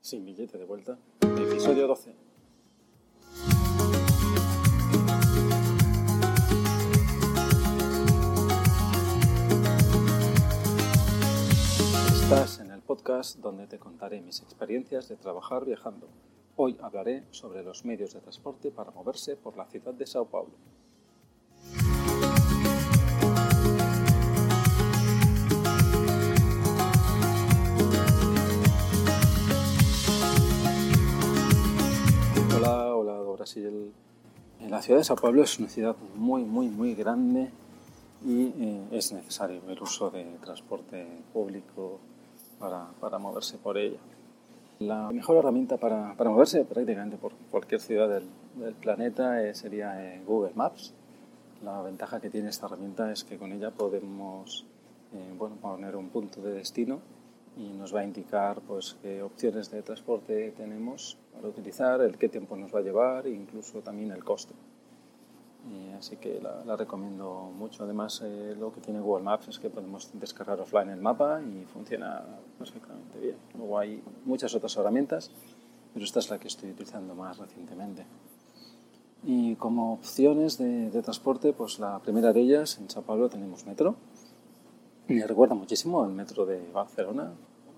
Sin billete de vuelta. Episodio 12. Estás en el podcast donde te contaré mis experiencias de trabajar viajando. Hoy hablaré sobre los medios de transporte para moverse por la ciudad de Sao Paulo. La ciudad de Sao Paulo es una ciudad muy, muy, muy grande y eh, es necesario el uso de transporte público para, para moverse por ella. La mejor herramienta para, para moverse prácticamente por cualquier ciudad del, planeta eh, sería eh, Google Maps. La ventaja que tiene esta herramienta es que con ella podemos eh, bueno, poner un punto de destino y nos va a indicar pues, qué opciones de transporte tenemos para utilizar, el qué tiempo nos va a llevar e incluso también el coste. Y así que la, la, recomiendo mucho. Además, eh, lo que tiene Google Maps es que podemos descargar offline el mapa y funciona perfectamente bien. Luego hay muchas otras herramientas, pero esta es la que estoy utilizando más recientemente. Y como opciones de, de transporte, pues la primera de ellas, en Sao Paulo tenemos metro. Me recuerda muchísimo al metro de Barcelona.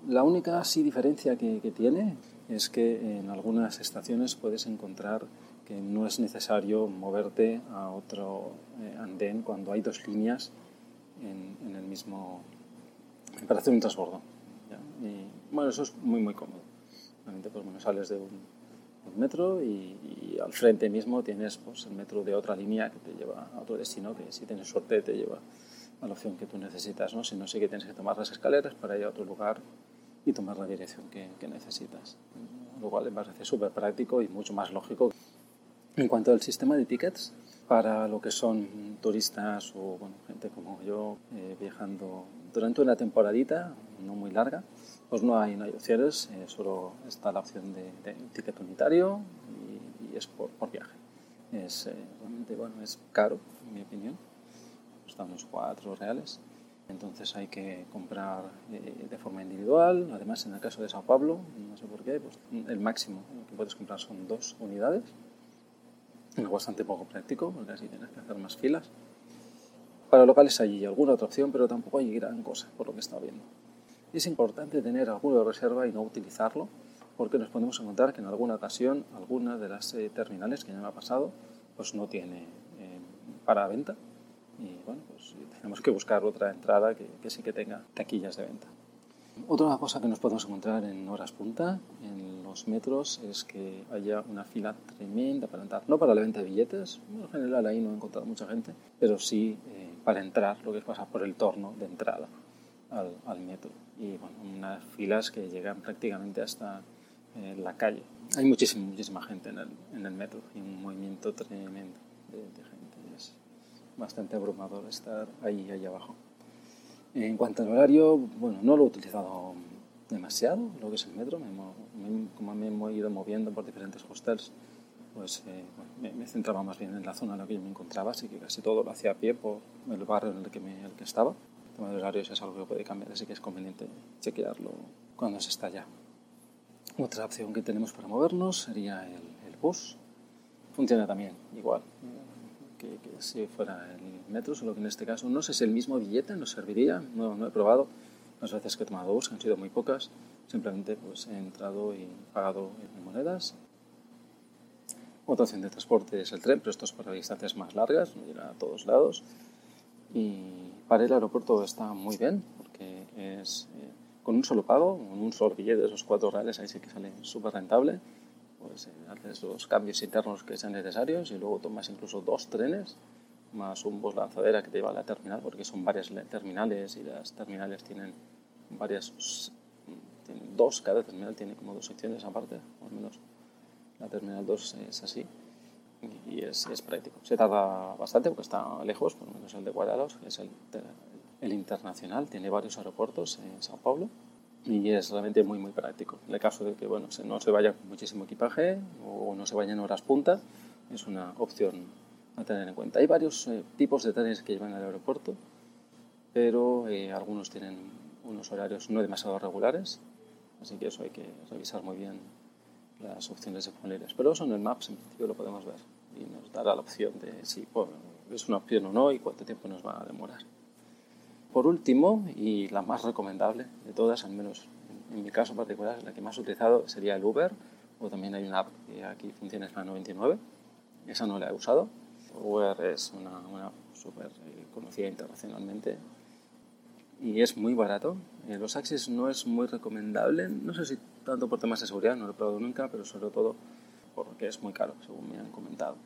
La única sí diferencia que, que tiene es que en algunas estaciones puedes encontrar no es necesario moverte a otro eh, andén cuando hay dos líneas en, el mismo para hacer un transbordo. ¿ya? Bueno, eso es muy muy cómodo. Realmente, pues bueno, sales de un, metro y, y, al frente mismo tienes pues, el metro de otra línea que te lleva a otro destino que si tienes suerte te lleva a la opción que tú necesitas. ¿no? Si no, sí que tienes que tomar las escaleras para ir a otro lugar y tomar la dirección que, que necesitas. Lo cual me parece súper práctico y mucho más lógico en cuanto al sistema de tickets, para lo que son turistas o bueno, gente como yo eh, viajando durante una temporadita, no muy larga, pues no hay, no hay opciones, eh, solo está la opción de, de ticket unitario y, y es por, por, viaje. Es eh, realmente, bueno, es caro, en mi opinión, cuesta unos 4 reales, entonces hay que comprar eh, de forma individual. Además, en el caso de Sao Paulo, no sé por qué, pues el máximo que puedes comprar son dos unidades es bastante poco práctico porque así tienes que hacer más filas. Para locales hay alguna otra opción, pero tampoco hay gran cosa por lo que está viendo. Es importante tener alguno de reserva y no utilizarlo porque nos podemos encontrar que en alguna ocasión alguna de las eh, terminales que ya me ha pasado pues no tiene eh, para venta y bueno, pues tenemos que buscar otra entrada que, que sí que tenga taquillas de venta. Otra cosa que nos podemos encontrar en horas punta, en los metros, es que haya una fila tremenda para entrar. No para la venta de billetes, en general ahí no he encontrado mucha gente, pero sí eh, para entrar, lo que es pasar por el torno de entrada al, al metro. Y bueno, unas filas que llegan prácticamente hasta eh, la calle. Hay muchísima, muchísima gente en el, en el metro y un movimiento tremendo de, de gente. Es bastante abrumador estar ahí, ahí abajo. En cuanto al horario, bueno, no lo he utilizado demasiado, lo que es el metro, me, me, como me he ido moviendo por diferentes hostels, pues eh, me, me, centraba más bien en la zona en la que yo me encontraba, así que casi todo lo hacía a pie por el barrio en el que, me, el que estaba. El tema de horarios es algo que puede cambiar, así que es conveniente chequearlo cuando se está allá. Otra opción que tenemos para movernos sería el, el bus. Funciona también igual, que, que, si fuera el metro, solo que en este caso no sé si el mismo billete nos serviría, no, no he probado. Las veces que he tomado bus, que han sido muy pocas, simplemente pues, he entrado y pagado en monedas. Otra opción de transporte es el tren, pero esto es para distancias más largas, no llega a todos lados. Y para el aeropuerto está muy bien, porque es eh, con un solo pago, con un solo billete de esos cuatro reales, ahí sí que sale súper rentable pues eh, haces los cambios internos que sean necesarios y luego tomas incluso dos trenes más un bus lanzadera que te lleva a la terminal porque son varias terminales y las terminales tienen varias tienen dos cada terminal tiene como dos secciones aparte o al menos la terminal 2 es así y es, es, práctico se tarda bastante porque está lejos por lo menos el de Guadalos es el, el internacional tiene varios aeropuertos en Sao Paulo y es realmente muy muy práctico. En el caso de que bueno, no se vaya con muchísimo equipaje o no se vaya en horas punta, es una opción a tener en cuenta. Hay varios eh, tipos de trenes que llevan al aeropuerto, pero eh, algunos tienen unos horarios no demasiado regulares Así que eso hay que revisar muy bien las opciones disponibles. Pero eso en el Maps en principio lo podemos ver y nos dará la opción de si es una opción o no y cuánto tiempo nos va a demorar. Por último, y la más recomendable de todas, al menos en mi caso particular, la que más he utilizado sería el Uber, o también hay una app que aquí funciona, es la 99, esa no la he usado. Uber es una, una súper eh, conocida internacionalmente y es muy barato. Eh, los Axis no es muy recomendable, no sé si tanto por temas de seguridad, no lo he probado nunca, pero sobre todo porque es muy caro, según me han comentado.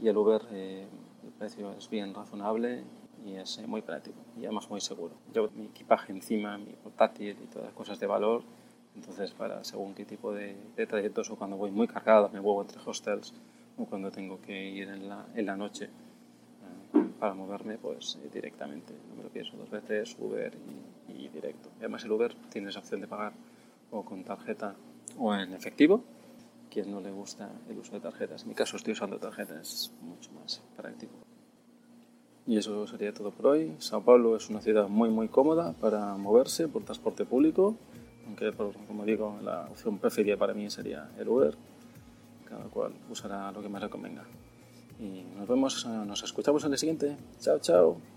Y el Uber, eh, el precio es bien razonable y es muy práctico y además muy seguro. Llevo mi equipaje encima, mi portátil y todas las cosas de valor, entonces para según qué tipo de, de trayectos o cuando voy muy cargado, me muevo entre hostels o cuando tengo que ir en la, en la noche eh, para moverme, pues eh, directamente. No me lo pienso dos veces, Uber y, y directo. Además el Uber tiene esa opción de pagar o con tarjeta o en efectivo. Quien no le gusta el uso de tarjetas, en mi caso estoy usando tarjetas, es mucho más práctico. Y eso sería todo por hoy. Sao Paulo es una ciudad muy muy cómoda para moverse por transporte público, aunque como digo la opción preferida para mí sería el Uber. Cada cual usará lo que más le convenga. Y nos vemos, nos escuchamos en el siguiente. Chao, chao.